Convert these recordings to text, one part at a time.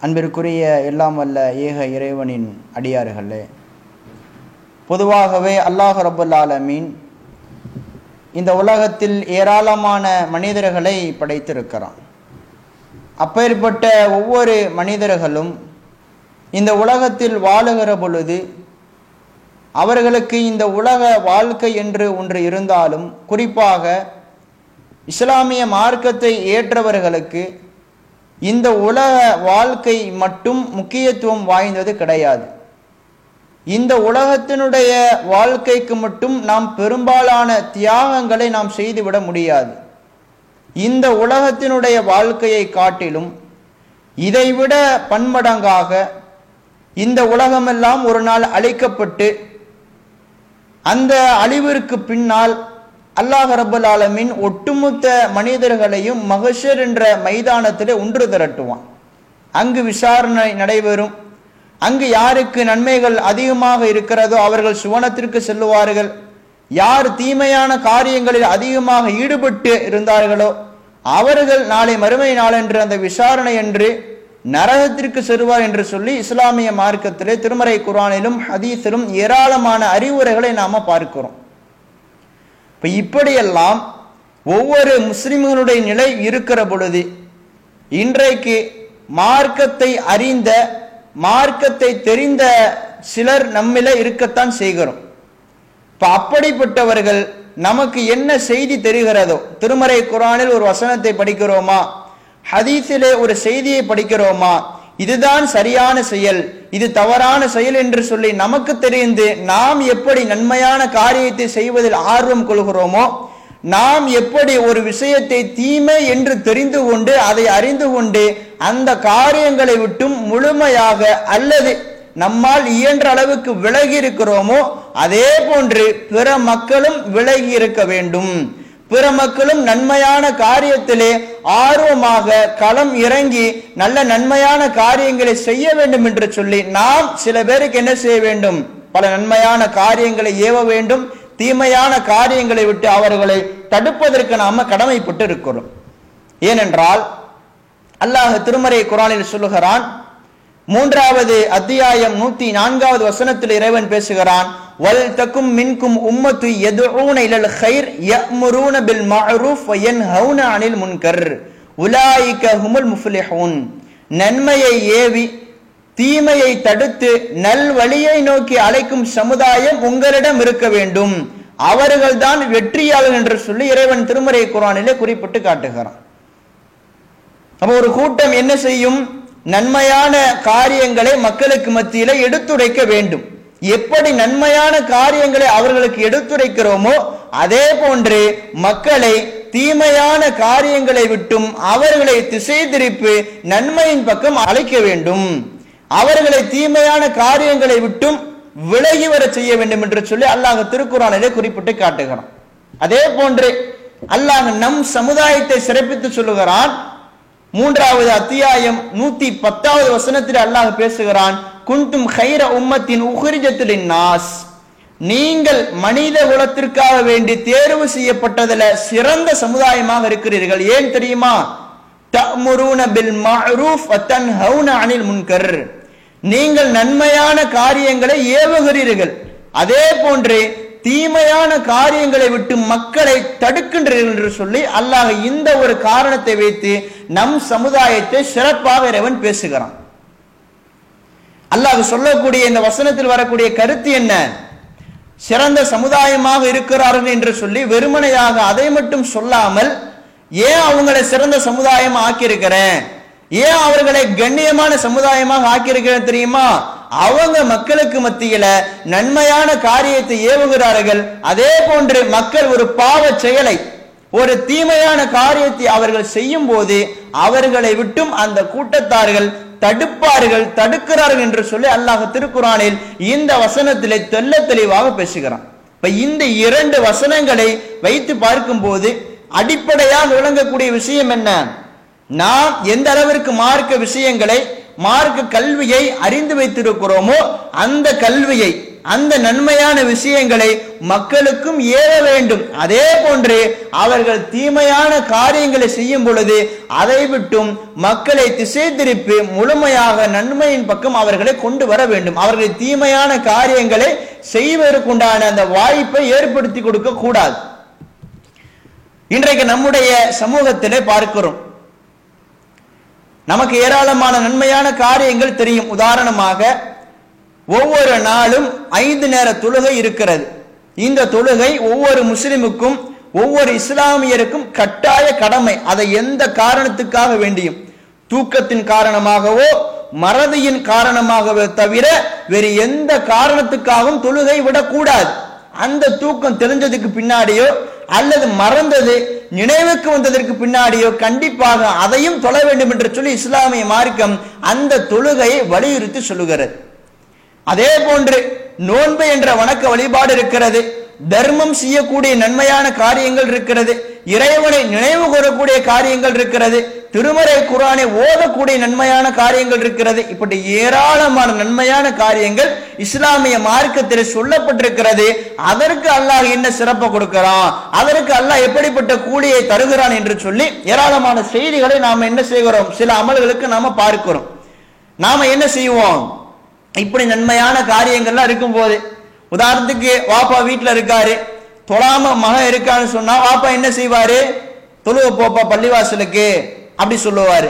அன்பிற்குரிய எல்லாம் அல்ல ஏக இறைவனின் அடியார்களே பொதுவாகவே அல்லாஹ் ரபுல்லாலமீன் இந்த உலகத்தில் ஏராளமான மனிதர்களை படைத்திருக்கிறான். அப்பேற்பட்ட ஒவ்வொரு மனிதர்களும் இந்த உலகத்தில் வாழுகிற பொழுது அவர்களுக்கு இந்த உலக வாழ்க்கை என்று ஒன்று இருந்தாலும் குறிப்பாக இஸ்லாமிய மார்க்கத்தை ஏற்றவர்களுக்கு இந்த உலக வாழ்க்கை மட்டும் முக்கியத்துவம் வாய்ந்தது கிடையாது. இந்த உலகத்தினுடைய வாழ்க்கைக்கு மட்டும் நாம் பெரும்பாலான தியாகங்களை நாம் செய்துவிட முடியாது. இந்த உலகத்தினுடைய வாழ்க்கையை காட்டிலும் இதைவிட பன்மடங்காக இந்த உலகமெல்லாம் ஒரு நாள் அழிக்கப்பட்டு அந்த அழிவிற்கு பின்னால் அல்லாஹ் ரபுல் ஆலமின் ஒட்டுமொத்த மனிதர்களையும் மகஷர் என்ற மைதானத்தில் ஒன்று திரட்டுவான். அங்கு விசாரணை நடைபெறும். அங்கு யாருக்கு நன்மைகள் அதிகமாக இருக்கிறதோ அவர்கள் சுவனத்திற்கு செல்லுவார்கள். யார் தீமையான காரியங்களில் அதிகமாக ஈடுபட்டு இருந்தார்களோ அவர்கள் நாளை மறுமை நாளன்று அந்த விசாரணை என்று நரகத்திற்கு செல்வார் என்று சொல்லி இஸ்லாமிய மார்க்கத்திலே திருமறை குரானிலும் ஹதீஸிலும் ஏராளமான அறிவுரைகளை நாம பார்க்கிறோம். இப்போ இப்படியெல்லாம் ஒவ்வொரு முஸ்லிம்களுடைய நிலை இருக்கிற பொழுது இன்றைக்கு மார்க்கத்தை அறிந்த மார்க்கத்தை தெரிந்த சிலர் நம்மில இருக்கத்தான் செய்கிறோம். இப்போ அப்படிப்பட்டவர்கள் நமக்கு என்ன செய்தி தெரிகிறதோ திருமறை குரானில் ஒரு வசனத்தை படிக்கிறோமா? ஹதீஸிலே ஒரு செய்தியை படிக்கிறோமா? இதுதான் சரியான செயல் இது தவறான செயல் என்று சொல்லி நமக்கு தெரிந்து நாம் எப்படி நன்மையான காரியத்தை செய்வதில் ஆர்வம் கொள்கிறோமோ நாம் எப்படி ஒரு விஷயத்தை தீமை என்று தெரிந்து கொண்டு அதை அறிந்து கொண்டு அந்த காரியங்களை விட்டும் முழுமையாக அல்லது நம்மால் இயன்ற அளவுக்கு விலகி இருக்கிறோமோ அதே போன்று பிற மக்களும் விலகி இருக்க வேண்டும். பிற மக்களும் நன்மையான காரியத்திலே ஆர்வமாக களம் இறங்கி நல்ல நன்மையான காரியங்களை செய்ய வேண்டும் என்று சொல்லி நாம் சில பேருக்கு என்ன செய்ய வேண்டும்? பல நன்மையான காரியங்களை ஏவ வேண்டும். தீமையான காரியங்களை விட்டு அவர்களை தடுப்பதற்கு நாம கடமைப்பட்டு இருக்கிறோம். ஏனென்றால் அல்லாஹ் திருமறை குரானில் சொல்லுகிறான் மூன்றாவது அத்தியாயம் நூத்தி நான்காவது வசனத்தில் இறைவன் பேசுகிறான் வல் தக்கும் மின்கும் உம்மத்து எதுஊன இலல் ஹைர் யமுரூன பில் மஅரூஃப் வ யன்ஹவுன அனில் முன்கர். உலாயிக ஹுமுல் முஃப்லிஹூன். நன்மையை ஏவி தீமையை தடுத்து நல் வழியை நோக்கி அழைக்கும் சமுதாயம் உங்களிடம் இருக்க வேண்டும். அவர்கள்தான் வெற்றியாளர் என்று சொல்லி இறைவன் திருமறை குரானிலே குறிப்பிட்டு காட்டுகிறான். அப்ப ஒரு கூட்டம் என்ன செய்யும்? நன்மையான காரியங்களை மக்களுக்கு மத்தியில எடுத்துரைக்க வேண்டும். எப்படி நன்மையான காரியங்களை அவர்களுக்கு எடுத்துரைக்கிறோமோ அதே போன்று மக்களை தீமையான காரியங்களை விட்டும் அவர்களை திசை திருப்பி நன்மையின் பக்கம் அழைக்க வேண்டும். அவர்களை தீமையான காரியங்களை விட்டும் விலகி வர செய்ய வேண்டும் என்று சொல்லி அல்லாஹ் திருக்குறானிலே குறிப்பிட்டு காட்டுகிறான். அதே போன்று அல்லாஹ் நம் சமுதாயத்தை சிறப்பித்து சொல்லுகிறான். மூன்றாவது அத்தியாயம் நூத்தி பத்தாவது வசனத்தில் அல்லாஹ் பேசுகிறான். குந்தும் ஹைர உம்மத்தின் உஹரிஜத்திலின் நாஸ். நீங்கள் மனித குலத்திற்காக வேண்டி தேர்வு செய்யப்பட்டதுல சிறந்த சமுதாயமாக இருக்கிறீர்கள். ஏன் தெரியுமா? தமுருன பில் மஅரூஃப் வத்தன்ஹவுன அனில் முன்கர். நீங்கள் நன்மையான காரியங்களை ஏவுகிறீர்கள். அதே போன்று தீமையான காரியங்களை விட்டு மக்களை தடுக்கின்றீர்கள் என்று சொல்லி அல்லாஹ் இந்த ஒரு காரணத்தை வைத்து நம் சமுதாயத்தை சிறப்பாக இறைவன் பேசுகிறான். அல்லாஹ் சொல்லக்கூடிய இந்த வசனத்தில் வரக்கூடிய கருத்து என்ன? சிறந்த சமுதாயமாக இருக்கிறார்கள் என்று சொல்லி வெறுமனையாக அதை மட்டும் சொல்லாமல் ஏன் அவங்களை சிறந்த சமுதாயம் ஆக்கியிருக்கிறேன்? ஏன் அவர்களை கண்ணியமான சமுதாயமாக ஆக்கியிருக்கிறேன் தெரியுமா? அவங்க மக்களுக்கு மத்தியில நன்மையான காரியத்தை ஏவுகிறார்கள். அதே போன்று மக்கள் ஒரு பாவ செயலை ஒரு தீமையான காரியத்தை அவர்கள் செய்யும் போது அவர்களை விட்டும் அந்த கூட்டத்தார்கள் தடுப்பார்கள் தடுக்கிறார்கள் என்று சொல்லி அல்லாஹ் திருக்குறானில் இந்த வசனத்திலே தெல்ல தெளிவாக பேசுகிறான். இப்ப இந்த இரண்டு வசனங்களை வைத்து பார்க்கும்போது அடிப்படையாக விளங்கக்கூடிய விஷயம் என்ன? நாம் எந்த அளவிற்கு மார்க்க விஷயங்களை மார்க்க கல்வியை அறிந்து வைத்திருக்கிறோமோ அந்த கல்வியை அந்த நன்மையான விஷயங்களை மக்களுக்கும் ஏற வேண்டும். அதே போன்று அவர்கள் தீமையான காரியங்களை செய்யும் பொழுது அதை விட்டும் மக்களை திசை திருப்பி முழுமையாக நன்மையின் பக்கம் அவர்களை கொண்டு வர வேண்டும். அவர்கள் தீமையான காரியங்களை செய்வதற்குண்டான அந்த வாய்ப்பை ஏற்படுத்தி கொடுக்க கூடாது. இன்றைக்கு நம்முடைய சமூகத்திலே பார்க்கிறோம். நமக்கு ஏராளமான நன்மையான காரியங்கள் தெரியும். உதாரணமாக ஒவ்வொரு நாளும் ஐந்து நேர தொழுகை இருக்கிறது. இந்த தொழுகை ஒவ்வொரு முஸ்லிமுக்கும் ஒவ்வொரு இஸ்லாமியருக்கும் கட்டாய கடமை. அதை எந்த காரணத்துக்காக வேண்டியும்? தூக்கத்தின் காரணமாகவோ மறதியின் காரணமாகவோ தவிர வேறு எந்த காரணத்துக்காகவும் தொழுகை விடக்கூடாது. அந்த தூக்கம் தெரிஞ்சதுக்கு பின்னாடியோ அல்லது மறந்தது நினைவுக்கு வந்ததற்கு பின்னாடியோ கண்டிப்பாக அதையும் தொழ வேண்டும் என்று சொல்லி இஸ்லாமிய மார்க்கம் அந்த தொழுகையை வலியுறுத்தி சொல்லுகிறது. அதே போன்று நோன்பு என்ற வணக்க வழிபாடு இருக்கிறது. தர்மம் செய்யக்கூடிய நன்மையான காரியங்கள் இருக்கிறது. இறைவனை நினைவு கூறக்கூடிய காரியங்கள் இருக்கிறது. திருமறை குரானை ஓதக்கூடிய நன்மையான காரியங்கள் இருக்கிறது. இப்படி ஏராளமான நன்மையான காரியங்கள் இஸ்லாமிய மார்க்கத்தில் சொல்லப்பட்டிருக்கிறது. அதற்கு அல்லாஹ் என்ன சிறப்பு கொடுக்கிறான்? அதற்கு அல்லாஹ் எப்படிப்பட்ட கூலியை தருகிறான் என்று சொல்லி ஏராளமான செய்திகளை நாம் என்ன செய்கிறோம்? சில அமல்களுக்கு நாம பார்க்கிறோம். நாம என்ன செய்வோம்? இப்படி நன்மையான காரியங்கள்லாம் இருக்கும் போது உதாரணத்துக்கு வாப்பா வீட்டில் இருக்காரு தொழாம மகன் இருக்கான்னு சொன்னா வாப்பா என்ன செய்வாரு? தொழுவ போப்பா பள்ளிவாசலுக்கு அப்படி சொல்லுவாரு.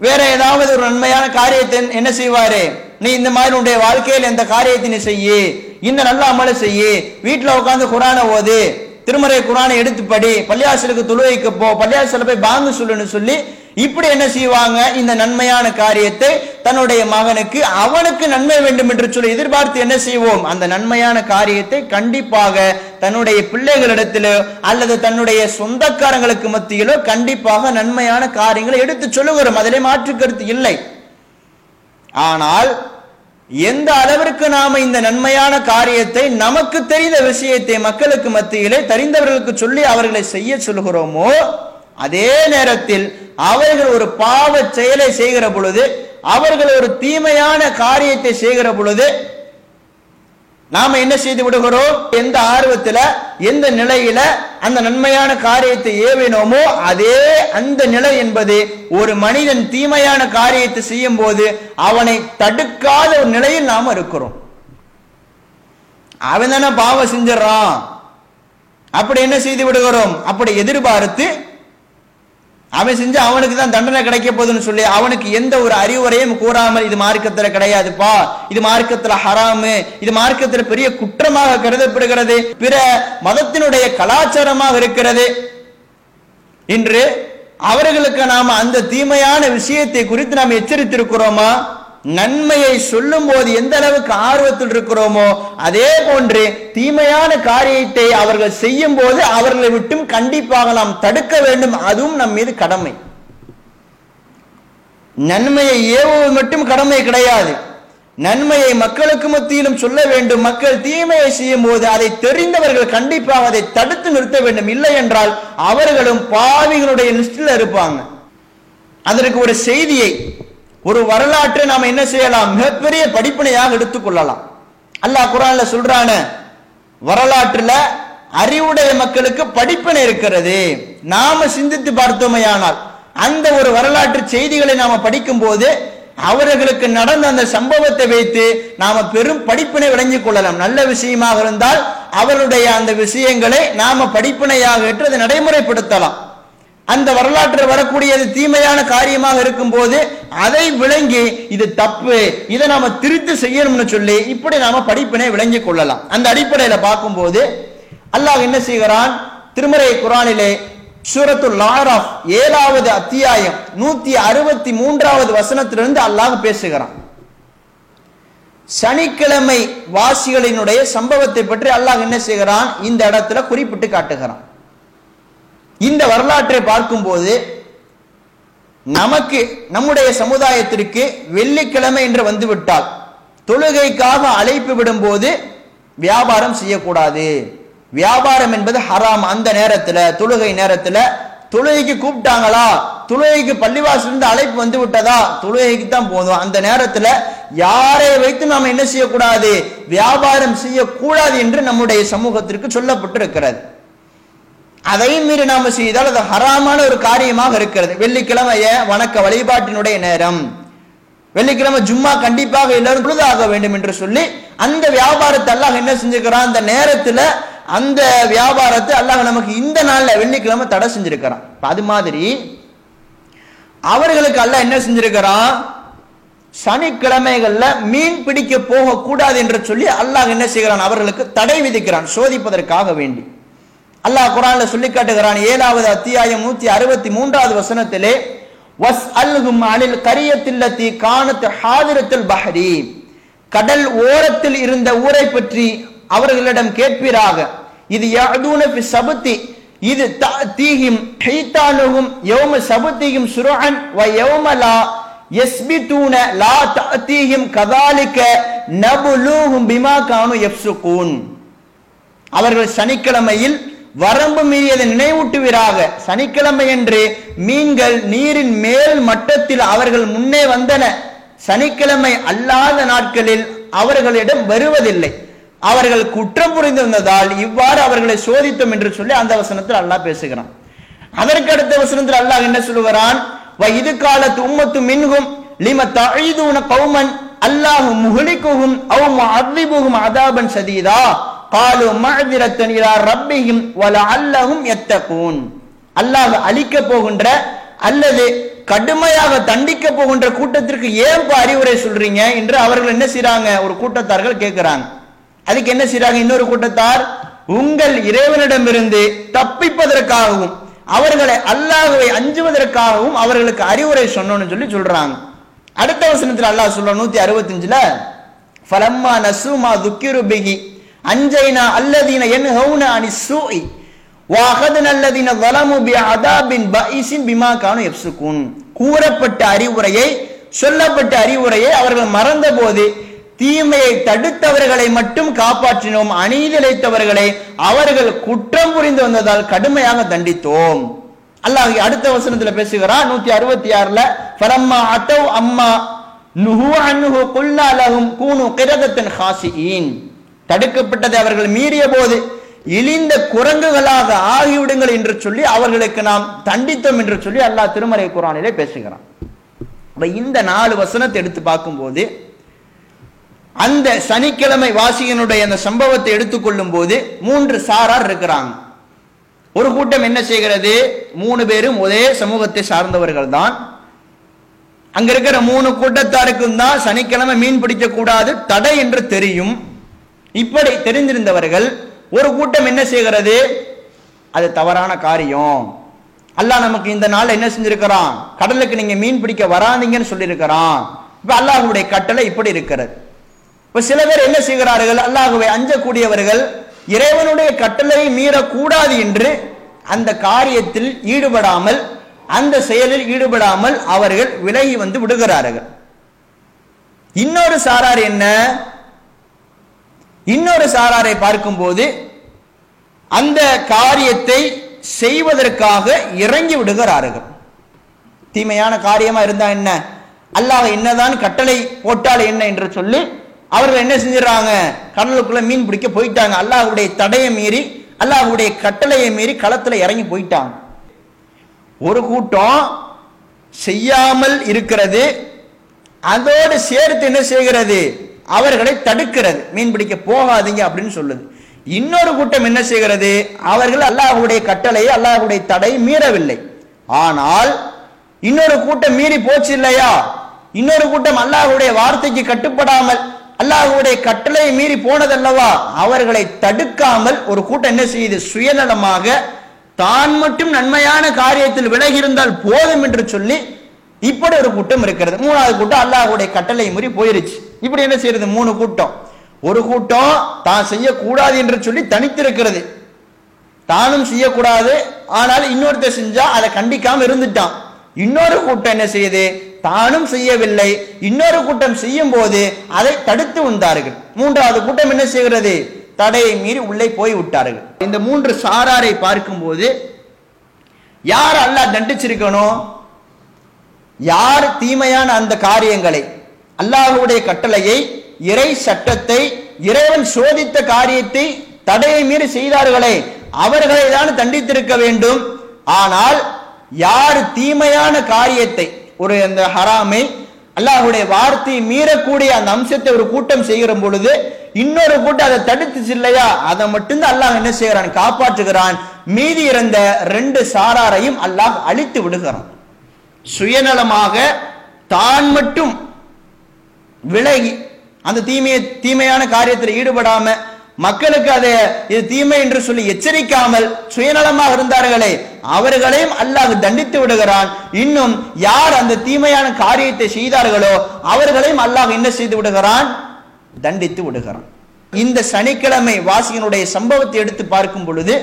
வேற ஏதாவது ஒரு நன்மையான காரியத்தை என்ன செய்வாரு? நீ இந்த மாதிரி உன்னுடைய வாழ்க்கையில் இந்த காரியத்தை நீ செய்யு? இந்த நல்ல அமலை செய்யு. வீட்டில் உட்காந்து குரானை ஓது. திருமறை குரானை எடுத்து படி பள்ளியாசலுக்கு தொழுவைக்கு போ பள்ளியாசல போய் பாங்கு சொல்லுன்னு சொல்லி இப்படி என்ன செய்வாங்க? இந்த நன்மையான காரியத்தை தன்னுடைய மகனுக்கு அவனுக்கு நன்மை வேண்டும் என்று சொல்லி எதிர்பார்த்து என்ன செய்வோம்? அந்த நன்மையான காரியத்தை கண்டிப்பாக தன்னுடைய பிள்ளைகளிடத்திலோ அல்லது தன்னுடைய சொந்தக்காரங்களுக்கு மத்தியிலோ கண்டிப்பாக நன்மையான காரியங்களை எடுத்து சொல்லுகிறோம். அதிலே மாற்று கருத்து இல்லை. ஆனால் எந்த அளவிற்கு நாம இந்த நன்மையான காரியத்தை நமக்கு தெரிந்த விஷயத்தை மக்களுக்கு மத்தியிலே தெரிந்தவர்களுக்கு சொல்லி அவர்களை செய்ய சொல்கிறோமோ அதே நேரத்தில் அவர்கள் ஒரு பாவ செயலை செய்கிற பொழுது அவர்கள் ஒரு தீமையான காரியத்தை செய்கிற பொழுது நாம என்ன செய்து விடுகிறோம்? எந்த ஆர்வத்துல எந்த நிலையில அந்த நன்மையான காரியத்தை ஏவினோமோ அதே அந்த நிலை என்பது ஒரு மனிதன் தீமையான காரியத்தை செய்யும் போது அவனை தடுக்காத ஒரு நிலையில் நாம இருக்கிறோம். அவன் தானே பாவம் செஞ்சிடறான். அப்படி என்ன செய்து விடுகிறோம்? அப்படி எதிர்பார்த்து அவன் செஞ்சு அவனுக்கு தான் தண்டனை கிடைக்க போகுதுன்னு சொல்லி அவனுக்கு எந்த ஒரு அறிவுரையும் கூறாமல் இது மார்க்கத்துல கிடையாதுப்பா இது மார்க்கத்துல ஹராமு இது மார்க்கத்துல பெரிய குற்றமாக கருதப்படுகிறது பிற மதத்தினுடைய கலாச்சாரமாக இருக்கிறது. இன்று அவர்களுக்கு நாம அந்த தீமையான விஷயத்தை குறித்து நாம் எச்சரித்திருக்கிறோமா? நன்மையை சொல்லும் போது எந்த அளவுக்கு ஆர்வத்தில் இருக்கிறோமோ அதே போன்று தீமையான காரியத்தை அவர்கள் செய்யும் போது அவர்களை விட்டும் கண்டிப்பாக நாம் தடுக்க வேண்டும். அதுவும் நம் மீது கடமை. நன்மையை ஏவுவது மட்டும் கடமை கிடையாது. நன்மையை மக்களுக்கு மத்தியிலும் சொல்ல வேண்டும். மக்கள் தீமையை செய்யும் போது அதை தெரிந்தவர்கள் கண்டிப்பாக அதை தடுத்து நிறுத்த வேண்டும். இல்லை என்றால் அவர்களும் பாவிகளுடைய லிஸ்டில் இருப்பாங்க. அதற்கு ஒரு செய்தியை ஒரு வரலாற்றை நாம் என்ன செய்யலாம்? மிகப்பெரிய படிப்பினையாக எடுத்துக்கொள்ளலாம் அல்லாஹ் குரான்ல சொல்றான வரலாற்றுல அறிவுடைய மக்களுக்கு படிப்பினை இருக்கிறது. நாம சிந்தித்து பார்த்தோமையானால் அந்த ஒரு வரலாற்று செய்திகளை நாம படிக்கும் போது அவர்களுக்கு நடந்த அந்த சம்பவத்தை வைத்து நாம பெரும் படிப்பினை விளங்கிக் கொள்ளலாம். நல்ல விஷயமாக இருந்தால் அவருடைய அந்த விஷயங்களை நாம படிப்பினையாக ஏற்று அதை நடைமுறைப்படுத்தலாம். அந்த வரலாற்றில் வரக்கூடியது தீமையான காரியமாக இருக்கும் போது அதை விளங்கி இது தப்பு இதை நாம திருத்து செய்யணும்னு சொல்லி இப்படி நாம படிப்பினை விளங்கி கொள்ளலாம். அந்த அடிப்படையில பார்க்கும்போது அல்லாஹ் என்ன செய்கிறான்? திருமறை குரானிலே சூரத்துல் லாராஃப் ஏழாவது அத்தியாயம் நூத்தி அறுபத்தி மூன்றாவது வசனத்திலிருந்து அல்லாஹ் பேசுகிறான். சனிக்கிழமை வாசிகளினுடைய சம்பவத்தை பற்றி அல்லாஹ் என்ன செய்கிறான்? இந்த இடத்துல குறிப்பிட்டு காட்டுகிறான். இந்த வரலாற்றை பார்க்கும்போது நமக்கு நம்முடைய சமுதாயத்திற்கு வெள்ளிக்கிழமை என்று வந்துவிட்டால் தொழுகைக்காக அழைப்பு விடும்போது வியாபாரம் செய்யக்கூடாது. வியாபாரம் என்பது ஹராம். அந்த நேரத்தில் தொழுகை நேரத்தில் தொழுகைக்கு கூப்பிட்டாங்களா? தொழுகைக்கு பள்ளிவாசல் இருந்து அழைப்பு வந்து விட்டதா தொழுகைக்கு தான் போதும். அந்த நேரத்தில் யாரை வைத்து நாம் என்ன செய்யக்கூடாது? வியாபாரம் செய்யக்கூடாது என்று நம்முடைய சமூகத்திற்கு சொல்லப்பட்டிருக்கிறது. அதையும் மீறி நாம செய்தால் அது ஹராமான ஒரு காரியமாக இருக்கிறது. வெள்ளிக்கிழமைய வணக்க வழிபாட்டினுடைய நேரம். வெள்ளிக்கிழமை ஜும்மா கண்டிப்பாக எல்லாரும் ஆக வேண்டும் என்று சொல்லி அந்த வியாபாரத்தை அல்லாஹ் என்ன செஞ்சுக்கிறான் அந்த நேரத்துல அந்த வியாபாரத்தை அல்லாஹ் நமக்கு இந்த நாள்ல வெள்ளிக்கிழமை தடை செஞ்சிருக்கிறான். அது மாதிரி அவர்களுக்கு அல்லாஹ் என்ன செஞ்சிருக்கிறான்? சனிக்கிழமைகள்ல மீன் பிடிக்க போக கூடாது என்று சொல்லி அல்லாஹ் என்ன செய்கிறான்? அவர்களுக்கு தடை விதிக்கிறான் சோதிப்பதற்காக வேண்டி. அல்லாஹ் குரான்ல சொல்லி காட்டுகிறான் ஏழாவது அத்தியாயம் நூத்தி அறுபத்தி மூன்றாவது வசனத்திலே வஸ் அல்ஹும் அனில் கரியத்தில்லத்தி காணத்து ஹாதிரத்தில் பஹரி. கடல் ஓரத்தில் இருந்த ஊரை பற்றி அவர்களிடம் கேட்பீராக இது யஅதூன சபுத்தி இது தீஹிம் ஹைத்தானுகும் யௌம சபுத்தியும் சுரஹன் வ யோமலா லா யஸ்பிதூன லா தீஹிம் கதாலிக்க நபுலூஹும் பிமா கானு எஃப்சுகூன் அவர்கள் சனிக்கிழமையில் வரம்பு மீறியதை நினைவூட்டுவீராக. சனிக்கிழமை என்று மீன்கள் நீரின் மேல் மட்டத்தில் அவர்கள் முன்னே வந்தன. சனிக்கிழமை அல்லாத நாட்களில் அவர்களிடம் வருவதில்லை. அவர்கள் குற்றம் புரிந்திருந்ததால் இவ்வாறு அவர்களை சோதித்தோம் என்று சொல்லி அந்த வசனத்தில் அல்லாஹ் பேசுகிறான். அதற்கு அடுத்த வசனத்தில் அல்லாஹ் என்ன சொல்லுகிறான்? இது காலத்து உம்மத்து மின்கும் லிம தஈதுன கௌமன் அல்லாஹ் முகலிக்குகும் அவ் முஅذிபுஹும் அதாபன் சதீதா. காலு மஅதிரத்தன் இலா ரப்பிஹிம் வலஅல்லஹும் யத்தகூன் அல்லாஹ் அழிக்க போகின்ற அல்லது கடுமையாக தண்டிக்க போகின்ற கூட்டத்திற்கு ஏன் அறிவுரை சொல்றீங்க என்று அவர்கள் என்ன செய்றாங்க? ஒரு கூட்டத்தார்கள் கேட்கிறாங்க அதுக்கு என்ன செய்றாங்க? இன்னொரு கூட்டத்தார் உங்கள் இறைவனிடமிருந்து தப்பிப்பதற்காகவும் அவர்களை அல்லாஹுவை அஞ்சுவதற்காகவும் அவர்களுக்கு அறிவுரை சொன்னோம்னு சொல்லி சொல்றாங்க. அடுத்த வசனத்தில் அல்லாஹ் சொல்ற நூத்தி அறுபத்தஞ்சுல ஃபலம்மா நசுமா துக்கிரு அஞ்சைனா அல்லதீன என்ஹவுன அனி சூஇ வாஹதன் அல்லதீன வலமு பி அதாபின் பைசின் பிமா கானு எப்சுகூன் கூறப்பட்ட அறிவுரையை சொல்லப்பட்ட அறிவுரையை அவர்கள் மறந்த போது தீமையை தடுத்தவர்களை மட்டும் காப்பாற்றினோம் அநீதிழைத்தவர்களை அவர்கள் குற்றம் புரிந்து வந்ததால் கடுமையாக தண்டித்தோம். அல்லாஹ் அடுத்த வசனத்துல பேசுகிறான் நூத்தி அறுபத்தி ஆறுல பரம்மா அத்தவ் அம்மா நுஹு அன்ஹு குல்லா லஹும் கூனு கிரதத்தன் ஹாசியின் தடுக்கப்பட்டதை அவர்கள் மீறிய போது இழிந்த குரங்குகளாக ஆகிவிடுங்கள் என்று சொல்லி அவர்களுக்கு நாம் தண்டித்தோம் என்று சொல்லி அல்லாஹ் திருமறை குரானிலே பேசுகிறான். அப்ப இந்த நாலு வசனத்தை எடுத்து பார்க்கும்போது அந்த சனிக்கிழமை வாசிகனுடைய அந்த சம்பவத்தை எடுத்துக்கொள்ளும் போது மூன்று சாரார் இருக்கிறாங்க. ஒரு கூட்டம் என்ன செய்கிறது? மூணு பேரும் ஒரே சமூகத்தை சார்ந்தவர்கள் தான். அங்க இருக்கிற மூணு கூட்டத்தாருக்கும் தான் சனிக்கிழமை மீன் பிடிக்க கூடாது தடை என்று தெரியும். இப்படி தெரிந்திருந்தவர்கள் ஒரு கூட்டம் என்ன செய்கிறது? அது தவறான காரியம். அல்லாஹ் நமக்கு இந்த நாள் என்ன செஞ்சிருக்கிறான்? கடலுக்கு நீங்க மீன் பிடிக்க வராதீங்கன்னு சொல்லியிருக்கிறான். இப்ப அல்லாஹுடைய கட்டளை இப்படி இருக்கிறது. இப்ப சில பேர் என்ன செய்கிறார்கள்? அல்லாஹுவை அஞ்சக்கூடியவர்கள் இறைவனுடைய கட்டளையை மீறக்கூடாது என்று அந்த காரியத்தில் ஈடுபடாமல் அந்த செயலில் ஈடுபடாமல் அவர்கள் விலகி வந்து விடுகிறார்கள். இன்னொரு சாரார் என்ன? இன்னொரு சாராரை பார்க்கும்போது அந்த காரியத்தை செய்வதற்காக இறங்கி விடுகிறார்கள். தீமையான காரியமா இருந்தா என்ன? அல்லாஹ் என்னதான் கட்டளை போட்டால் என்ன என்று சொல்லி. அவர்கள் என்ன செஞ்சிடறாங்க? கடலுக்குள்ள மீன் பிடிக்க போயிட்டாங்க. அல்லாஹுடைய தடையை மீறி அல்லாஹ்வுடைய கட்டளையை மீறி களத்துல இறங்கி போயிட்டாங்க. ஒரு கூட்டம் செய்யாமல் இருக்கிறது. அதோடு சேர்த்து என்ன செய்கிறது? அவர்களை தடுக்கிறது. மீன் பிடிக்க போகாதீங்க அப்படின்னு சொல்லுது. இன்னொரு கூட்டம் என்ன செய்கிறது? அவர்கள் அல்லாஹ்வுடைய கட்டளை அல்லாஹ்வுடைய தடை மீறவில்லை. ஆனால் இன்னொரு கூட்டம் மீறி போச்சு இல்லையா? இன்னொரு கூட்டம் அல்லாஹுடைய வார்த்தைக்கு கட்டுப்படாமல் அல்லாஹ்வுடைய கட்டளையை மீறி போனதல்லவா? அவர்களை தடுக்காமல் ஒரு கூட்டம் என்ன செய்யுது? சுயநலமாக தான் மட்டும் நன்மையான காரியத்தில் விலகி இருந்தால் போதும் என்று சொல்லி இப்படி ஒரு கூட்டம் இருக்கிறது. மூணாவது கூட்டம் அல்லாஹுடைய கட்டளை மீறி போயிருச்சு. இப்படி என்ன செய்யறது? மூணு கூட்டம். ஒரு கூட்டம் தான் செய்யக்கூடாது என்று சொல்லி தனித்திருக்கிறது. தானும் செய்யக்கூடாது. ஆனால் இன்னொருத்தர் செஞ்சா அதை கண்டிக்காம இருந்துட்டான். இன்னொரு கூட்டம் என்ன செய்யுது? தானும் செய்யவில்லை. இன்னொரு கூட்டம் செய்யும் போது அதை தடுத்து வந்தார்கள் மூன்றாவது கூட்டம் என்ன செய்கிறது? தடையை மீறி உள்ளே போய் விட்டார்கள். இந்த மூன்று சாராரை பார்க்கும்போது யார் அல்லாஹ் தண்டிச்சிருக்கணும்? யார் தீமையான அந்த காரியங்களை? அல்லாஹுடைய கட்டளையை இறை சட்டத்தை இறைவன் சோதித்த காரியத்தை தடையை மீறி செய்தார்களே அவர்களை தான் தண்டித்திருக்க வேண்டும். ஆனால் யார் தீமையான காரியத்தை ஒரு அந்த ஹராமை அல்லாஹுடைய வார்த்தையை மீறக்கூடிய அந்த அம்சத்தை ஒரு கூட்டம் செய்கிற பொழுது இன்னொரு கூட்டம் அதை தடுத்துச்சு இல்லையா அதை மட்டும்தான் அல்லாஹ் என்ன செய்கிறான்? காப்பாற்றுகிறான். மீதி இருந்த ரெண்டு சாராரையும் அல்லாஹ் அழித்து விடுகிறான். சுயநலமாக தான் மட்டும் விலகி அந்த தீமையை தீமையான காரியத்தில் ஈடுபடாம மக்களுக்கு அதை இது தீமை என்று சொல்லி எச்சரிக்காமல் சுயநலமாக இருந்தார்களே அவர்களையும் அல்லாஹ் தண்டித்து விடுகிறான். இன்னும் யார் அந்த தீமையான காரியத்தை செய்தார்களோ அவர்களையும் அல்லாஹ் என்ன செய்து விடுகிறான்? தண்டித்து விடுகிறான். இந்த சனிக்கிழமை வாசிகனுடைய சம்பவத்தை எடுத்து பார்க்கும் பொழுது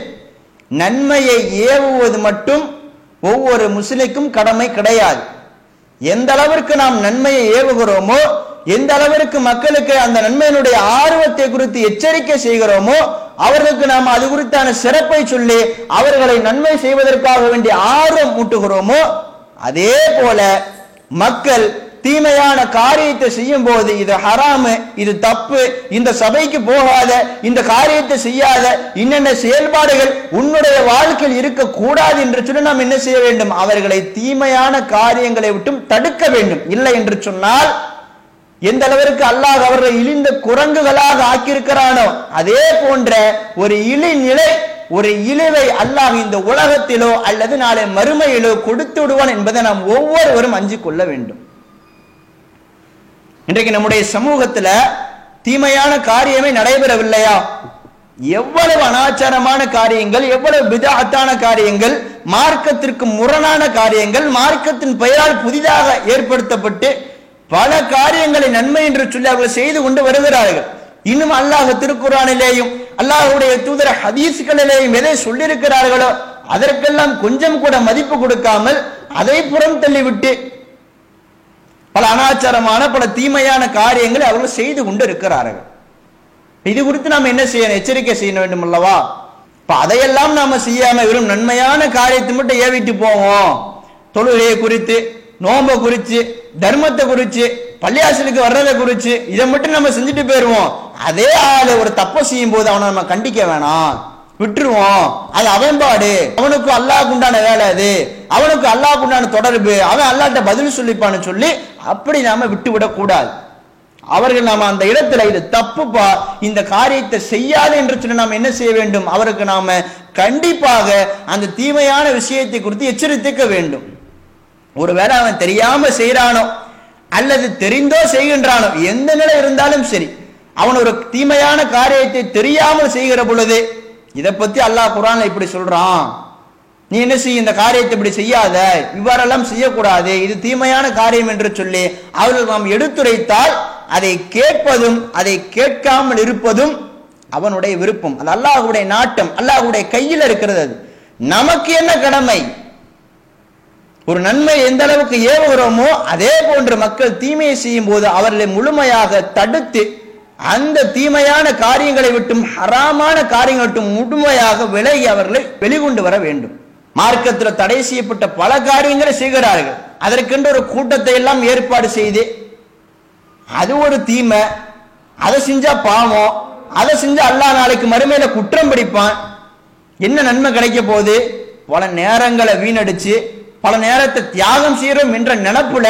நன்மையை ஏவுவது மட்டும் ஒவ்வொரு முஸ்லிக்கும் கடமை கிடையாது. எந்த அளவிற்கு நாம் நன்மையை ஏவுகிறோமோ எந்த அளவிற்கு மக்களுக்கு அந்த நன்மையினுடைய ஆர்வத்தை குறித்து எச்சரிக்கை செய்கிறோமோ அவர்களுக்கு நாம் அது குறித்தான சிறப்பை சொல்லி அவர்களை நன்மை செய்வதற்காக வேண்டிய ஆர்வம் ஊட்டுகிறோமோ அதே போல மக்கள் தீமையான காரியத்தை செய்யும் போது இது ஹராமு இது தப்பு இந்த சபைக்கு போகாத இந்த காரியத்தை செய்யாத இன்னென்ன செயல்பாடுகள் உன்னுடைய வாழ்க்கையில் இருக்க கூடாது என்று சொல்லி நாம் என்ன செய்ய வேண்டும்? அவர்களை தீமையான காரியங்களை விட்டும் தடுக்க வேண்டும். இல்லை என்று சொன்னால் எந்த அளவிற்கு அல்லாஹ் அவர்களை இழிந்த குரங்குகளாக ஆக்கியிருக்கிறானோ அதே போன்ற ஒரு இழி நிலை ஒரு இழிவை அல்லாஹ் இந்த உலகத்திலோ அல்லது நாளை மறுமையிலோ கொடுத்து விடுவான் என்பதை நாம் ஒவ்வொருவரும் அஞ்சு கொள்ள வேண்டும். இன்றைக்கு நம்முடைய சமூகத்துல தீமையான காரியமே நடைபெறவில்லையா? எவ்வளவு அனாச்சாரமான காரியங்கள் எவ்வளவு விதாத்தான காரியங்கள் மார்க்கத்திற்கு முரணான காரியங்கள் மார்க்கத்தின் பெயரால் புதிதாக ஏற்படுத்தப்பட்டு பல காரியங்களை நன்மை என்று சொல்லி அவர்கள் செய்து கொண்டு வருகிறார்கள். இன்னும் அல்லாஹ் திருக்குறானிலேயும் அல்லாஹுடைய தூதர ஹதீஸ்களிலேயும் எதை சொல்லியிருக்கிறார்களோ அதற்கெல்லாம் கொஞ்சம் கூட மதிப்பு கொடுக்காமல் அதை புறம் தள்ளிவிட்டு பல அனாச்சாரமான பல தீமையான காரியங்களை அவர்கள் செய்து கொண்டு இருக்கிறார்கள் இது குறித்து நாம் என்ன செய்யணும்? எச்சரிக்கை செய்ய வேண்டும் அல்லவா? இப்ப அதையெல்லாம் நாம செய்யாம வெறும் நன்மையான காரியத்தை மட்டும் ஏவிட்டு போவோம். தொழுகையை குறித்து நோம்பை குறித்து தர்மத்தை குறிச்சு பள்ளியாசலுக்கு வர்றதை குறிச்சு இதை மட்டும் நம்ம செஞ்சுட்டு போயிடுவோம் அதே ஆளு ஒரு தப்பை செய்யும் போது அவனை நம்ம கண்டிக்க வேணாம். விட்டுருவோம். அது அவன் பாடு. அவனுக்கு அல்லாஹ் உண்டான வேலை அது. அவனுக்கு அல்லாஹ் உண்டான தொடர்பு. அவன் அல்லாட்ட பதில் சொல்லிப்பான்னு சொல்லி அப்படி நாம விட்டு விடக்கூடாது அவர்கள் நாம அந்த இடத்துல இது தப்புப்பா இந்த காரியத்தை செய்யாது என்று சொல்லி நாம் என்ன செய்ய வேண்டும்? அவருக்கு நாம கண்டிப்பாக அந்த தீமையான விஷயத்தை குறித்து எச்சரித்துக்க வேண்டும். ஒருவேளை அவன் தெரியாம செய்யறானோ அல்லது தெரிந்தோ செய்கின்றானோ எந்த நிலை இருந்தாலும் சரி அவன் ஒரு தீமையான காரியத்தை தெரியாமல் செய்கிற பொழுது இதை பத்தி அல்லாஹ் குரான் இப்படி சொல்றான். நீ என்ன செய்ய இந்த காரியத்தை இப்படி செய்யாத இவ்வாறெல்லாம் செய்யக்கூடாது இது தீமையான காரியம் என்று சொல்லி அவர்கள் நாம் எடுத்துரைத்தால் அதை கேட்பதும் அதை கேட்காமல் இருப்பதும் அவனுடைய விருப்பம். அது அல்லாஹுடைய நாட்டம் அல்லாஹுடைய கையில் இருக்கிறது அது. நமக்கு என்ன கடமை? ஒரு நன்மை எந்த அளவுக்கு ஏவுகிறோமோ அதே போன்று மக்கள் தீமையை செய்யும் போது அவர்களை முழுமையாக தடுத்து அந்த தீமையான காரியங்களை விட்டும் ஹராமான காரியங்களை விட்டும் முழுமையாக விலகி அவர்களை வெளிகொண்டு வர வேண்டும். மார்க்கத்தில் தடை செய்யப்பட்ட பல காரியங்களை செய்கிறார்கள். அதற்கென்று ஒரு கூட்டத்தை எல்லாம் ஏற்பாடு செய்து அது ஒரு தீமை. அதை செஞ்சா பாவம். அதை செஞ்சா அல்லா நாளைக்கு மறுமையில குற்றம் பிடிப்பான். என்ன நன்மை கிடைக்க போகுது? பல நேரங்களை வீணடிச்சு பல நேரத்தை தியாகம் செய்யறோம் என்ற நினப்புல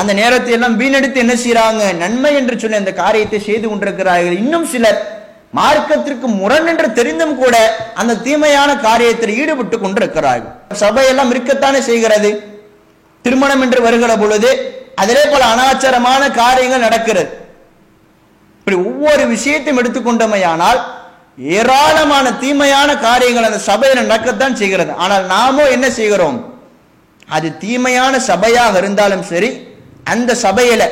அந்த நேரத்தை எல்லாம் வீணெடுத்து என்ன செய்யறாங்க நன்மை என்று சொல்லி அந்த காரியத்தை செய்து கொண்டிருக்கிறார்கள். இன்னும் சிலர் மார்க்கத்திற்கு முரண் என்று தெரிந்தும் கூட அந்த தீமையான காரியத்தில் ஈடுபட்டு கொண்டிருக்கிறார்கள். சபையெல்லாம் இருக்கத்தானே செய்கிறது? திருமணம் என்று வருகிற பொழுது அதிலே பல அனாச்சாரமான காரியங்கள் நடக்கிறது. இப்படி ஒவ்வொரு விஷயத்தையும் எடுத்துக்கொண்டமையானால் ஏராளமான தீமையான காரியங்கள் அந்த சபையில் நடக்கத்தான் செய்கிறது. ஆனால் நாமோ என்ன செய்கிறோம்? அது தீமையான சபையாக இருந்தாலும் சரி அந்த சபையில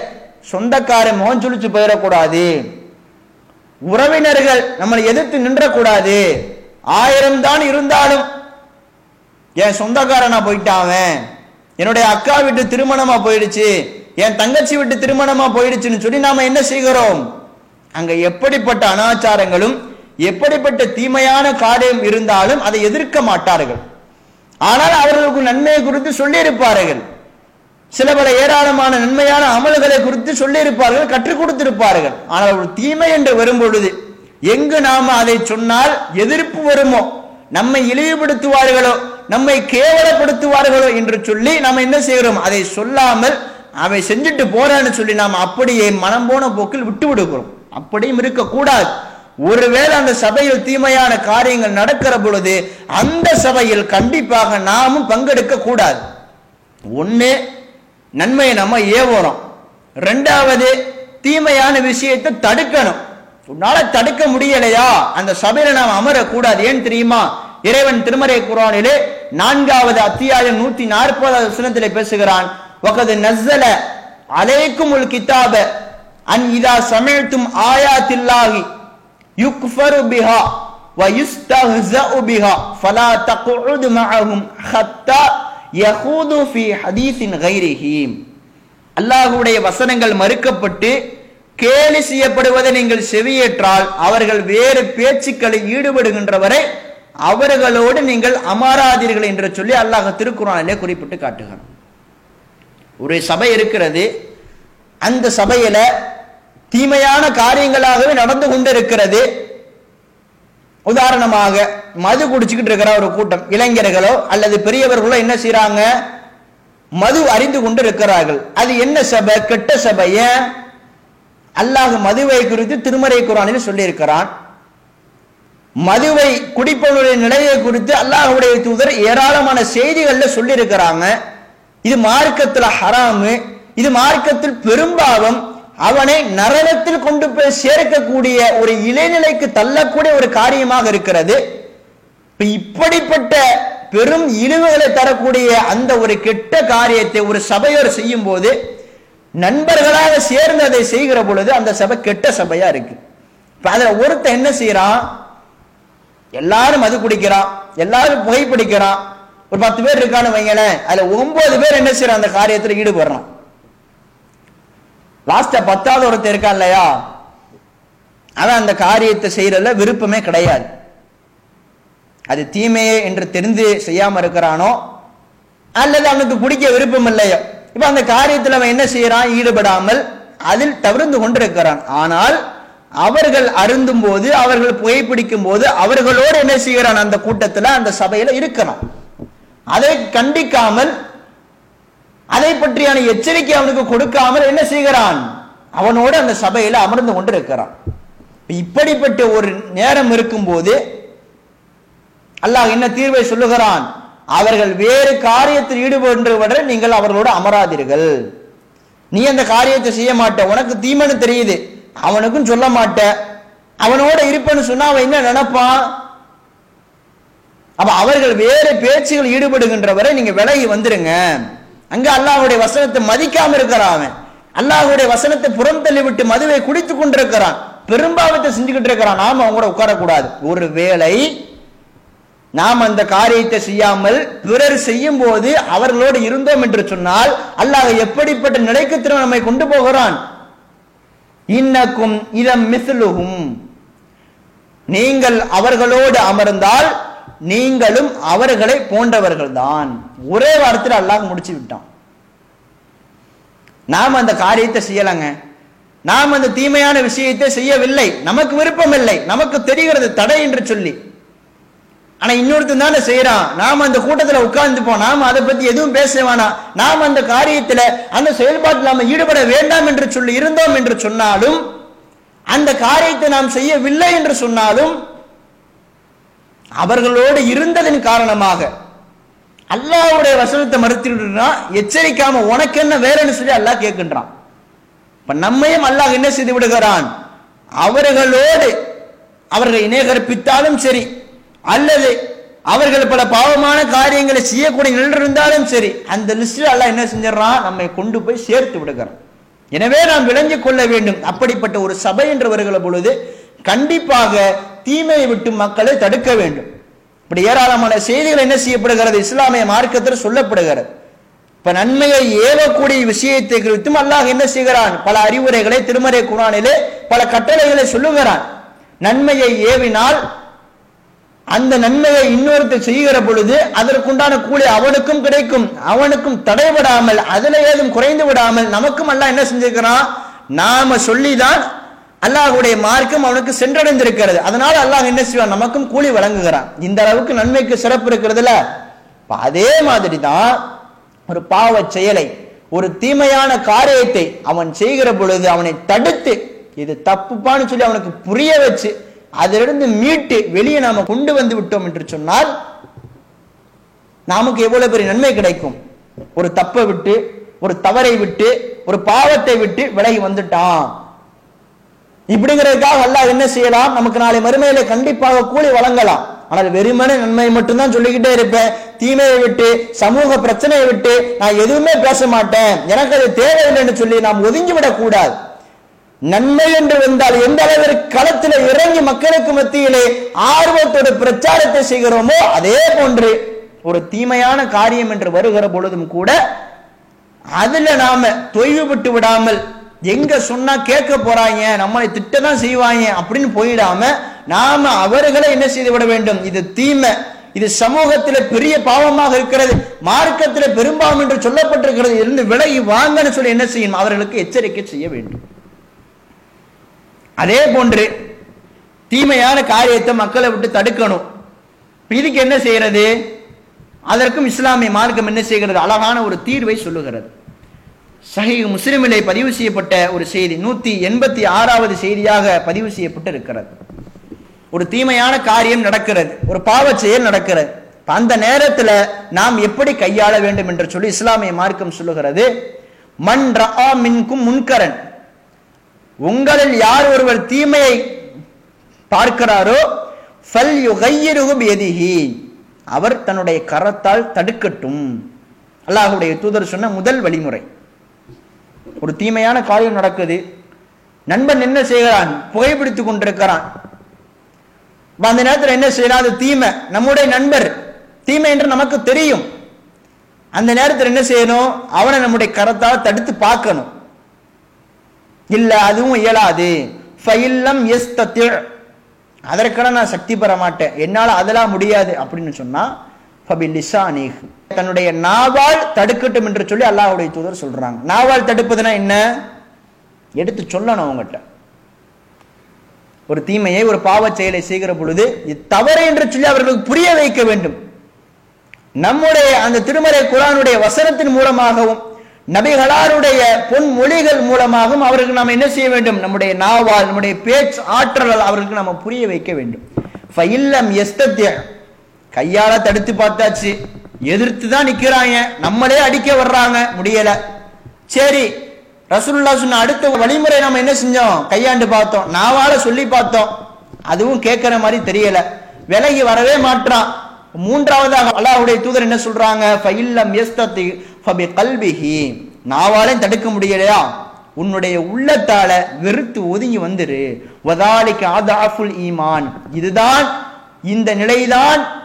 சொந்தக்காரன் முகம் சுழிச்சு போயிடக்கூடாது. உறவினர்கள் நம்மளை எதிர்த்து நின்றக்கூடாது. ஆயிரம் தான் இருந்தாலும் என் சொந்தக்காரனா போயிட்டாவன் அவன். என்னுடைய அக்கா வீட்டு திருமணமா போயிடுச்சு என் தங்கச்சி வீட்டு திருமணமா போயிடுச்சுன்னு சொல்லி நாம என்ன செய்கிறோம்? அங்க எப்படிப்பட்ட அனாச்சாரங்களும் எப்படிப்பட்ட தீமையான காரியம் இருந்தாலும் அதை எதிர்க்க மாட்டார்கள். ஆனால் அவர்களுக்கு நன்மையை குறித்து சொல்லியிருப்பார்கள். சில பல ஏராளமான நன்மையான அமல்களை குறித்து சொல்லியிருப்பார்கள் கற்றுக் கொடுத்திருப்பார்கள். ஆனால் ஒரு தீமை என்று வரும் பொழுது எங்கு நாம் அதை சொன்னால் எதிர்ப்பு வருமோ? நம்மை இழிவுபடுத்துவார்களோ? நம்மை கேவலப்படுத்துவார்களோ என்று சொல்லி நாம் என்ன செய்கிறோம்? அதை சொல்லாமல் அவை செஞ்சுட்டு போறான்னு சொல்லி நாம் அப்படியே மனம் போன போக்கில் விட்டு விடுகிறோம் அப்படியும் இருக்கக்கூடாது. ஒருவேளை அந்த சபையில் தீமையான காரியங்கள் நடக்கிற பொழுது அந்த சபையில் கண்டிப்பாக நாமும் பங்கெடுக்க கூடாது. ஒண்ணு நன்மையை நம்ம ஏவோறோம் ரெண்டாவது தீமையான விஷயத்தை தடுக்கணும். உன்னால தடுக்க முடியலையா? அந்த சபையில நாம் அமரக்கூடாது. ஏன் தெரியுமா? இறைவன் திருமறை குரானிலே நான்காவது அத்தியாயம் நூத்தி நாற்பதாவது வசனத்திலே பேசுகிறான். ஒகது நஸ்ஸல அலைக்கும் உல் கிதாப அன் இதா சமிழ்த்தும் ஆயாத்தில்லாகி யுக்ஃபரு பிஹா ويستهزأ بها فلا تقعد معهم حتى يخوضوا في حديث غيره அல்லாஹ்வுடைய வசனங்கள் மறுக்கப்பட்டு கேலி செய்யப்படுவதை நீங்கள் செவியேற்றால் அவர்கள் வேறு பேச்சுக்களில் ஈடுபடுகின்ற வரை அவர்களோடு நீங்கள் அமராதீர்கள் என்று சொல்லி அல்லாஹ் திருக்குறானிலே குறிப்பிட்டு காட்டுகிறான் ஒரு சபை இருக்கிறது அந்த சபையில தீமையான காரியங்களாகவே நடந்து கொண்டிருக்கிறது. உதாரணமாக மது குடிச்சுக்கிட்டு இருக்கிற ஒரு கூட்டம் இளைஞர்களோ அல்லது பெரியவர்களோ என்ன செய்யறாங்க மது அறிந்து கொண்டு இருக்கிறார்கள். அது என்ன சபை? கெட்ட சபைய அல்லாஹ் மதுவை குறித்து திருமறை குரானில் சொல்லியிருக்கிறான். மதுவை குடிப்பவனுடைய நிலையை குறித்து அல்லாஹ்வுடைய தூதர் ஏராளமான செய்திகள்ல சொல்லியிருக்கிறாங்க. இது மார்க்கத்தில் ஹராமு. இது மார்க்கத்தில் பெரும்பாவம். அவனை நரகத்தில் கொண்டு போய் சேர்க்கக்கூடிய ஒரு இளைநிலைக்கு தள்ளக்கூடிய ஒரு காரியமாக இருக்கிறது. இப்படிப்பட்ட பெரும் இழிவுகளை தரக்கூடிய அந்த ஒரு கெட்ட காரியத்தை ஒரு சபையோர் செய்யும் போது நண்பர்களாக சேர்ந்து அதை செய்கிற பொழுது அந்த சபை கெட்ட சபையா இருக்கு. இப்ப அதுல ஒருத்தன் என்ன செய்யறான் எல்லாரும் மது குடிக்கிறான் எல்லாரும் புகைப்பிடிக்கிறான் ஒரு பத்து பேர் இருக்கான்னு வைங்களேன். அதுல ஒன்பது பேர் என்ன செய்யறான் அந்த காரியத்துல ஈடுபடுறான். லாஸ்டா பத்தாவது ஒருத்தர் இருக்கான் இல்லையா? அவன் அந்த காரியத்தை செய்யறதுல விருப்பமே கிடையாது. அது தீமையே என்று தெரிந்து செய்யாம இருக்கிறானோ? அல்லது அவனுக்கு பிடிக்க விருப்பம் இல்லையோ? இப்ப அந்த காரியத்தில் அவன் என்ன செய்யறான்? ஈடுபடாமல் அதில் தவிர்ந்து கொண்டிருக்கிறான். ஆனால் அவர்கள் அருந்தும் போது அவர்கள் புகைப்பிடிக்கும் போது அவர்களோடு என்ன செய்கிறான்? அந்த கூட்டத்துல அந்த சபையில இருக்கிறான். அதை கண்டிக்காமல் அதை பற்றியான எச்சரிக்கை அவனுக்கு கொடுக்காமல் என்ன செய்கிறான்? அவனோடு அந்த சபையில் அமர்ந்து கொண்டு இருக்கிறான் இப்படிப்பட்ட ஒரு நேரம் இருக்கும்போது அல்லாஹ் என்ன தீர்வை சொல்லுகிறான்? அவர்கள் வேறு காரியத்தில் ஈடுபடுவதை நீங்கள் அவர்களோடு அமராதீர்கள். நீ அந்த காரியத்தை செய்ய மாட்ட. உனக்கு தீமனு தெரியுது. அவனுக்கும் சொல்ல மாட்ட. அவனோட இருப்பேன்னு சொன்னா அவன் என்ன நினைப்பான்? அப்ப அவர்கள் வேறு பேச்சுகள் ஈடுபடுகின்ற வரை நீங்க விலகி வந்துருங்க. அங்க அல்லாஹுடைய வசனத்தை மதிக்காம இருக்கிறான் அவன். அல்லாஹுடைய வசனத்தை புறம் தள்ளி விட்டு மதுவை குடித்து கொண்டிருக்கிறான். பெரும்பாவத்தை செஞ்சுக்கிட்டு இருக்கிறான். நாம அவங்க கூட உட்காரக்கூடாது. ஒரு வேளை நாம் அந்த காரியத்தை செய்யாமல் பிறர் செய்யும் போது அவர்களோடு இருந்தோம் என்று சொன்னால் அல்லாஹ் எப்படிப்பட்ட நிலைக்கு திரும்ப நம்மை கொண்டு போகிறான்? இன்னக்கும் இதம் மிசுலுகும் நீங்கள் அவர்களோடு அமர்ந்தால் நீங்களும் அவர்களை போன்றவர்கள் தான் ஒரே வாரத்தில் அல்லாஹ் முடிச்சு விட்டான். நாம் அந்த காரியத்தை செய்யலாங்க. நாம் அந்த தீமையான விஷயத்தை செய்யவில்லை. நமக்கு விருப்பம் இல்லை நமக்கு தெரிகிறது தடை என்று சொல்லி. ஆனா இன்னொருத்தன் தானே செய்யறான் நாம அந்த கூட்டத்துல உட்கார்ந்துப்போம் நாம அதை பத்தி எதுவும் பேச வேணாம். நாம் அந்த காரியத்துல அந்த செயல்பாட்டில் நாம ஈடுபட வேண்டாம் என்று சொல்லி இருந்தோம் என்று சொன்னாலும் அந்த காரியத்தை நாம் செய்யவில்லை என்று சொன்னாலும் அவர்களோடு இருந்ததன் காரணமாக அல்லாவுடைய வசனத்தை மறுத்துட்டா எச்சரிக்காம உனக்கு என்ன வேறன்னு சொல்லி அல்லாஹ் கேட்கின்றான். இப்ப நம்மையும் அல்லாஹ் என்ன செய்து விடுகிறான்? அவர்களோடு அவர்களை இணைகற்பித்தாலும் சரி அல்லது அவர்கள் பல பாவமான காரியங்களை செய்யக்கூடிய நிலை இருந்தாலும் சரி அந்த லிஸ்டில் அல்லாஹ் என்ன செஞ்சிடறான்? நம்மை கொண்டு போய் சேர்த்து விடுகிறான். எனவே நாம் விளங்கிக் கொள்ள வேண்டும். அப்படிப்பட்ட ஒரு சபை என்று வருகிற பொழுது கண்டிப்பாக தீமையை விட்டு மக்களை தடுக்க வேண்டும். இப்படி ஏராளமான செய்திகள் என்ன செய்யப்படுகிறது? இஸ்லாமிய மார்க்கத்தில் சொல்லப்படுகிறது. இப்ப நன்மையை ஏவக்கூடிய விஷயத்தை குறித்தும் அல்லாஹ் என்ன செய்கிறான்? பல அறிவுரைகளை திருமறை குரானிலே பல கட்டளைகளை சொல்லுகிறான். நன்மையை ஏவினால் அந்த நன்மையை இன்னொருத்தர் செய்கிற பொழுது அதற்குண்டான கூலி அவனுக்கும் கிடைக்கும். அவனுக்கும் தடைபடாமல் அதுல ஏதும் குறைந்து விடாமல் நமக்கும் அல்லாஹ் என்ன செஞ்சிருக்கிறான்? நாம சொல்லிதான் அல்லாஹுடைய மார்க்கம் அவனுக்கு சென்றடைந்திருக்கிறது. அதனால அல்லாஹ் என்ன செய்வான்? நமக்கும் கூலி வழங்குகிறான். இந்த அளவுக்கு நன்மைக்கு சிறப்பு இருக்கிறதுல? அதே மாதிரி தான் ஒரு பாவ செயலை ஒரு தீமையான காரியத்தை அவன் செய்கிற பொழுது அவனை தடுத்து இது தப்புப்பான்னு சொல்லி அவனுக்கு புரிய வச்சு அதிலிருந்து மீட்டு வெளியே நாம கொண்டு வந்து விட்டோம் என்று சொன்னால் நமக்கு எவ்வளவு பெரிய நன்மை கிடைக்கும்? ஒரு தப்பை விட்டு ஒரு தவறை விட்டு ஒரு பாவத்தை விட்டு விலகி வந்துட்டான். இப்படிங்கிறதுக்காக அல்லாஹ் என்ன செய்யலாம்? நமக்கு நாளை மறுமையில கண்டிப்பாக கூலி வழங்கலாம். ஆனால் வெறுமனே நன்மையை மட்டும்தான் சொல்லிக்கிட்டே இருப்பேன். தீமையை விட்டு சமூக பிரச்சனையை விட்டு நான் எதுவுமே பேச மாட்டேன். எனக்கு அது தேவையில்லைன்னு சொல்லி நாம் ஒதுங்கி விடக்கூடாது. நன்மை என்று வந்தால் எந்த அளவிற்கு களத்தில் இறங்கி மக்களுக்கு மத்தியிலே ஆர்வத்தோட பிரச்சாரத்தை செய்கிறோமோ அதே போன்று ஒரு தீமையான காரியம் என்று வருகிற பொழுதும் கூட அதுல நாம தொய்வுபட்டு விடாமல் எங்க சொன்னா கேட்க போறாங்க நம்மளை திட்டதான் செய்வாங்க அப்படின்னு போயிடாம நாம அவர்களை என்ன செய்து விட வேண்டும்? இது தீமை. இது சமூகத்தில பெரிய பாவமாக இருக்கிறது. மார்க்கத்தில் பெரும்பாவம் என்று சொல்லப்பட்டிருக்கிறது. இருந்து விலகி வாங்கன்னு சொல்லி என்ன செய்யணும்? அவர்களுக்கு எச்சரிக்கை செய்ய வேண்டும். அதே போன்று தீமையான காரியத்தை மக்களை விட்டு தடுக்கணும். இதுக்கு என்ன செய்யறது? அதற்கும் இஸ்லாமிய மார்க்கம் என்ன செய்கிறது? அழகான ஒரு தீர்வை சொல்லுகிறது. சஹி முஸ்லிமிலே பதிவு செய்யப்பட்ட ஒரு செய்தி நூத்தி எண்பத்தி ஆறாவது செய்தியாக பதிவு செய்யப்பட்டு இருக்கிறது ஒரு தீமையான காரியம் நடக்கிறது ஒரு பாவச் செயல் நடக்கிறது. அந்த நேரத்துல நாம் எப்படி கையாள வேண்டும் என்று சொல்லி இஸ்லாமிய மார்க்கம் சொல்லுகிறது மன் ரஆ மின்கும் முன்கரன். உங்களில் யார் ஒருவர் தீமையை பார்க்கிறாரோ ஃபல் யுகையிருகு எதிகி அவர் தன்னுடைய கரத்தால் தடுக்கட்டும். அல்லாஹுடைய தூதர் சொன்ன முதல் வழிமுறை. ஒரு தீமையான காரியம் நடக்குது. நண்பன் என்ன செய்கிறான்? புகைப்பிடித்துக் கொண்டிருக்கிறான். அந்த நேரத்தில் என்ன செய்யலாம் அது தீமை. நம்முடைய நண்பர். தீமை என்று நமக்கு தெரியும். அந்த நேரத்தில் என்ன செய்யணும்? அவனை நம்முடைய கரத்தால் தடுத்து பார்க்கணும். இல்ல அதுவும் இயலாது. ஃபைல்லம் எஸ் அதற்கெல்லாம் நான் சக்தி பெற மாட்டேன். என்னால அதெல்லாம் முடியாது அப்படின்னு சொன்னா ஃபபிலிசானிஹ். தன்னுடைய நாவால் தடுக்கட்டும் என்று சொல்லி அல்லாஹுடைய தூதர் சொல்றாங்க. நாவால் தடுப்பதுனா என்ன? எடுத்து சொல்லணும் அவங்ககிட்ட. ஒரு தீமையை ஒரு பாவச் செயலை செய்கிற பொழுது இது தவறு என்று சொல்லி அவர்களுக்கு புரிய வைக்க வேண்டும். நம்முடைய அந்த திருமறை குரானுடைய வசனத்தின் மூலமாகவும் நபிகளாருடைய பொன்மொழிகள் மூலமாகவும் அவர்களுக்கு நாம் என்ன செய்ய வேண்டும்? நம்முடைய நாவால் நம்முடைய பேச்சு ஆற்றலால் அவர்களுக்கு நம்ம புரிய வைக்க வேண்டும். ஃபைல்லம் எஸ்தத்திய கையால தடுத்து பார்த்தாச்சு. எதிர்த்து தான் நிற்கிறாங்க நம்மளே அடிக்க வர்றாங்க. முடியல. சரி. ரசூல்லா சொன்ன அடுத்த வழிமுறை நம்ம என்ன செஞ்சோம்? கையாண்டு பார்த்தோம். நாவால சொல்லி பார்த்தோம். அதுவும் கேட்கிற மாதிரி தெரியல. விலகி வரவே மாட்டான் மூன்றாவதாக அல்லாஹ்வுடைய தூதர் என்ன சொல்றாங்க? ஃபைல்லம் யஸ்ததி ஃபபி கல்பிஹி. நாவாலையும் தடுக்க முடியலையா? உன்னுடைய உள்ளத்தால வெறுத்து ஒதுங்கி வந்துரு. வதாலிக்கு ஆதாஃபுல் ஈமான். இதுதான் இந்த நிலைதான்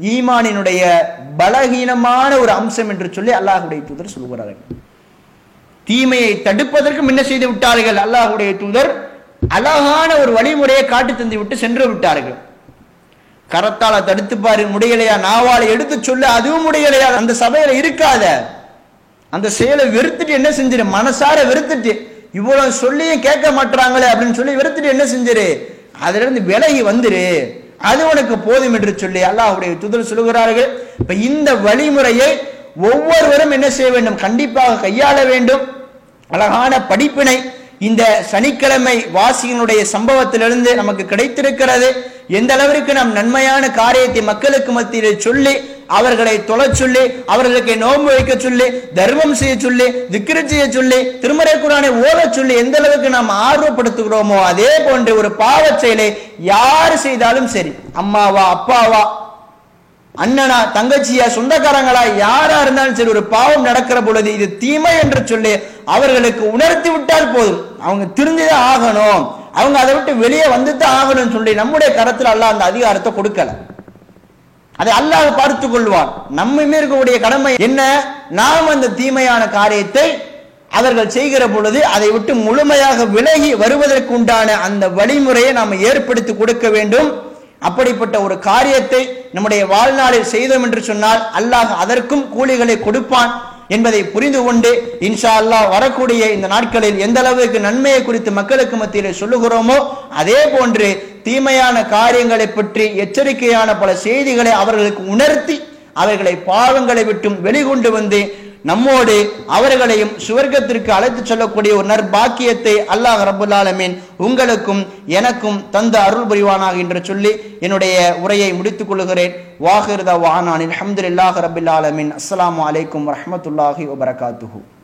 ஈமானினுடைய பலகீனமான ஒரு அம்சம் என்று சொல்லி அல்லாஹுடைய தூதர் சொல்கிறார்கள் தீமையை தடுப்பதற்கும் என்ன செய்து விட்டார்கள்? அல்லாஹுடைய தூதர் அழகான ஒரு வழிமுறையை காட்டு தந்து விட்டு சென்று விட்டார்கள். கரத்தால தடுத்து பாரு முடியலையா? நாவாலை எடுத்து சொல்ல அதுவும் முடியலையா? அந்த சபையில இருக்காத. அந்த செயலை வெறுத்துட்டு என்ன செஞ்சிரு? மனசார வெறுத்துட்டு இவ்வளவு சொல்லியும் கேட்க மாட்டாங்களே அப்படின்னு சொல்லி வெறுத்துட்டு என்ன செஞ்சிரு? அதுல இருந்து விலகி வந்துரு. அது உனக்கு போதும் என்று சொல்லி அல்லாஹுடைய துதர் சொல்லுகிறார்கள். இப்ப இந்த வழிமுறையை ஒவ்வொருவரும் என்ன செய்ய வேண்டும்? கண்டிப்பாக கையாள வேண்டும். அழகான படிப்பினை இந்த சனிக்கிழமை வாசியினுடைய சம்பவத்திலிருந்து நமக்கு கிடைத்திருக்கிறது. எந்த அளவிற்கு நாம் நன்மையான காரியத்தை மக்களுக்கு மத்தியில் சொல்லி அவர்களை தொலை சொல்லி அவர்களுக்கு நோன்பு வைக்க சொல்லி தர்மம் செய்ய சொல்லி திக்ரு செய்ய சொல்லி திருமறை குரானை ஓத சொல்லி எந்த அளவுக்கு நாம் ஆர்வப்படுத்துகிறோமோ அதே போன்று ஒரு பாவச் செயலை யார் செய்தாலும் சரி. அம்மாவா அப்பாவா அண்ணனா தங்கச்சியா சொந்தக்காரங்களா யாரா இருந்தாலும் சரி ஒரு பாவம் நடக்கிற பொழுது இது தீமை என்று சொல்லி அவர்களுக்கு உணர்த்தி விட்டால் போதும். அவங்க திருந்திதான் ஆகணும். அவங்க அதை விட்டு வெளியே வந்து தான் ஆகணும்னு சொல்லி நம்முடைய கரத்தில் அல்ல அந்த அதிகாரத்தை கொடுக்கல. அதை அல்லாஹ் பார்த்துக் கொள்வான். நம்மை இருக்கக்கூடிய கடமை என்ன? நாம் அந்த தீமையான காரியத்தை அவர்கள் செய்கிற பொழுது அதை விட்டு முழுமையாக விலகி வருவதற்கு உண்டான அந்த வழிமுறையை நாம் ஏற்படுத்தி கொடுக்க வேண்டும். அப்படிப்பட்ட ஒரு காரியத்தை நம்முடைய வாழ்நாளில் செய்தோம் என்று சொன்னால் அல்லாஹ் அதற்கும் கூலிகளை கொடுப்பான். என்பதை புரிந்து கொண்டு இன்ஷா அல்லாஹ் வரக்கூடிய இந்த நாட்களில் எந்த அளவுக்கு நன்மையை குறித்து மக்களுக்கு மத்தியில் சொல்லுகிறோமோ அதே போன்று தீமையான காரியங்களை பற்றி எச்சரிக்கையான பல செய்திகளை அவர்களுக்கு உணர்த்தி அவர்களை பாவங்களை விட்டும் வெளிகொண்டு வந்து நம்மோடு அவர்களையும் சுவர்க்கத்திற்கு அழைத்துச் செல்லக்கூடிய ஒரு நற்பாக்கியத்தை அல்லாஹ் ரபுல்லாலமீன் உங்களுக்கும் எனக்கும் தந்த அருள் புரிவானாக என்று சொல்லி என்னுடைய உரையை முடித்துக் கொள்கிறேன். வாஹிர்தா வானானின் அஹமது இல்லாஹ் ரபுல்லாலமின் அஸ்லாம் அலைக்கும் வரமத்துல்லாஹி வபரகாத்துஹூ.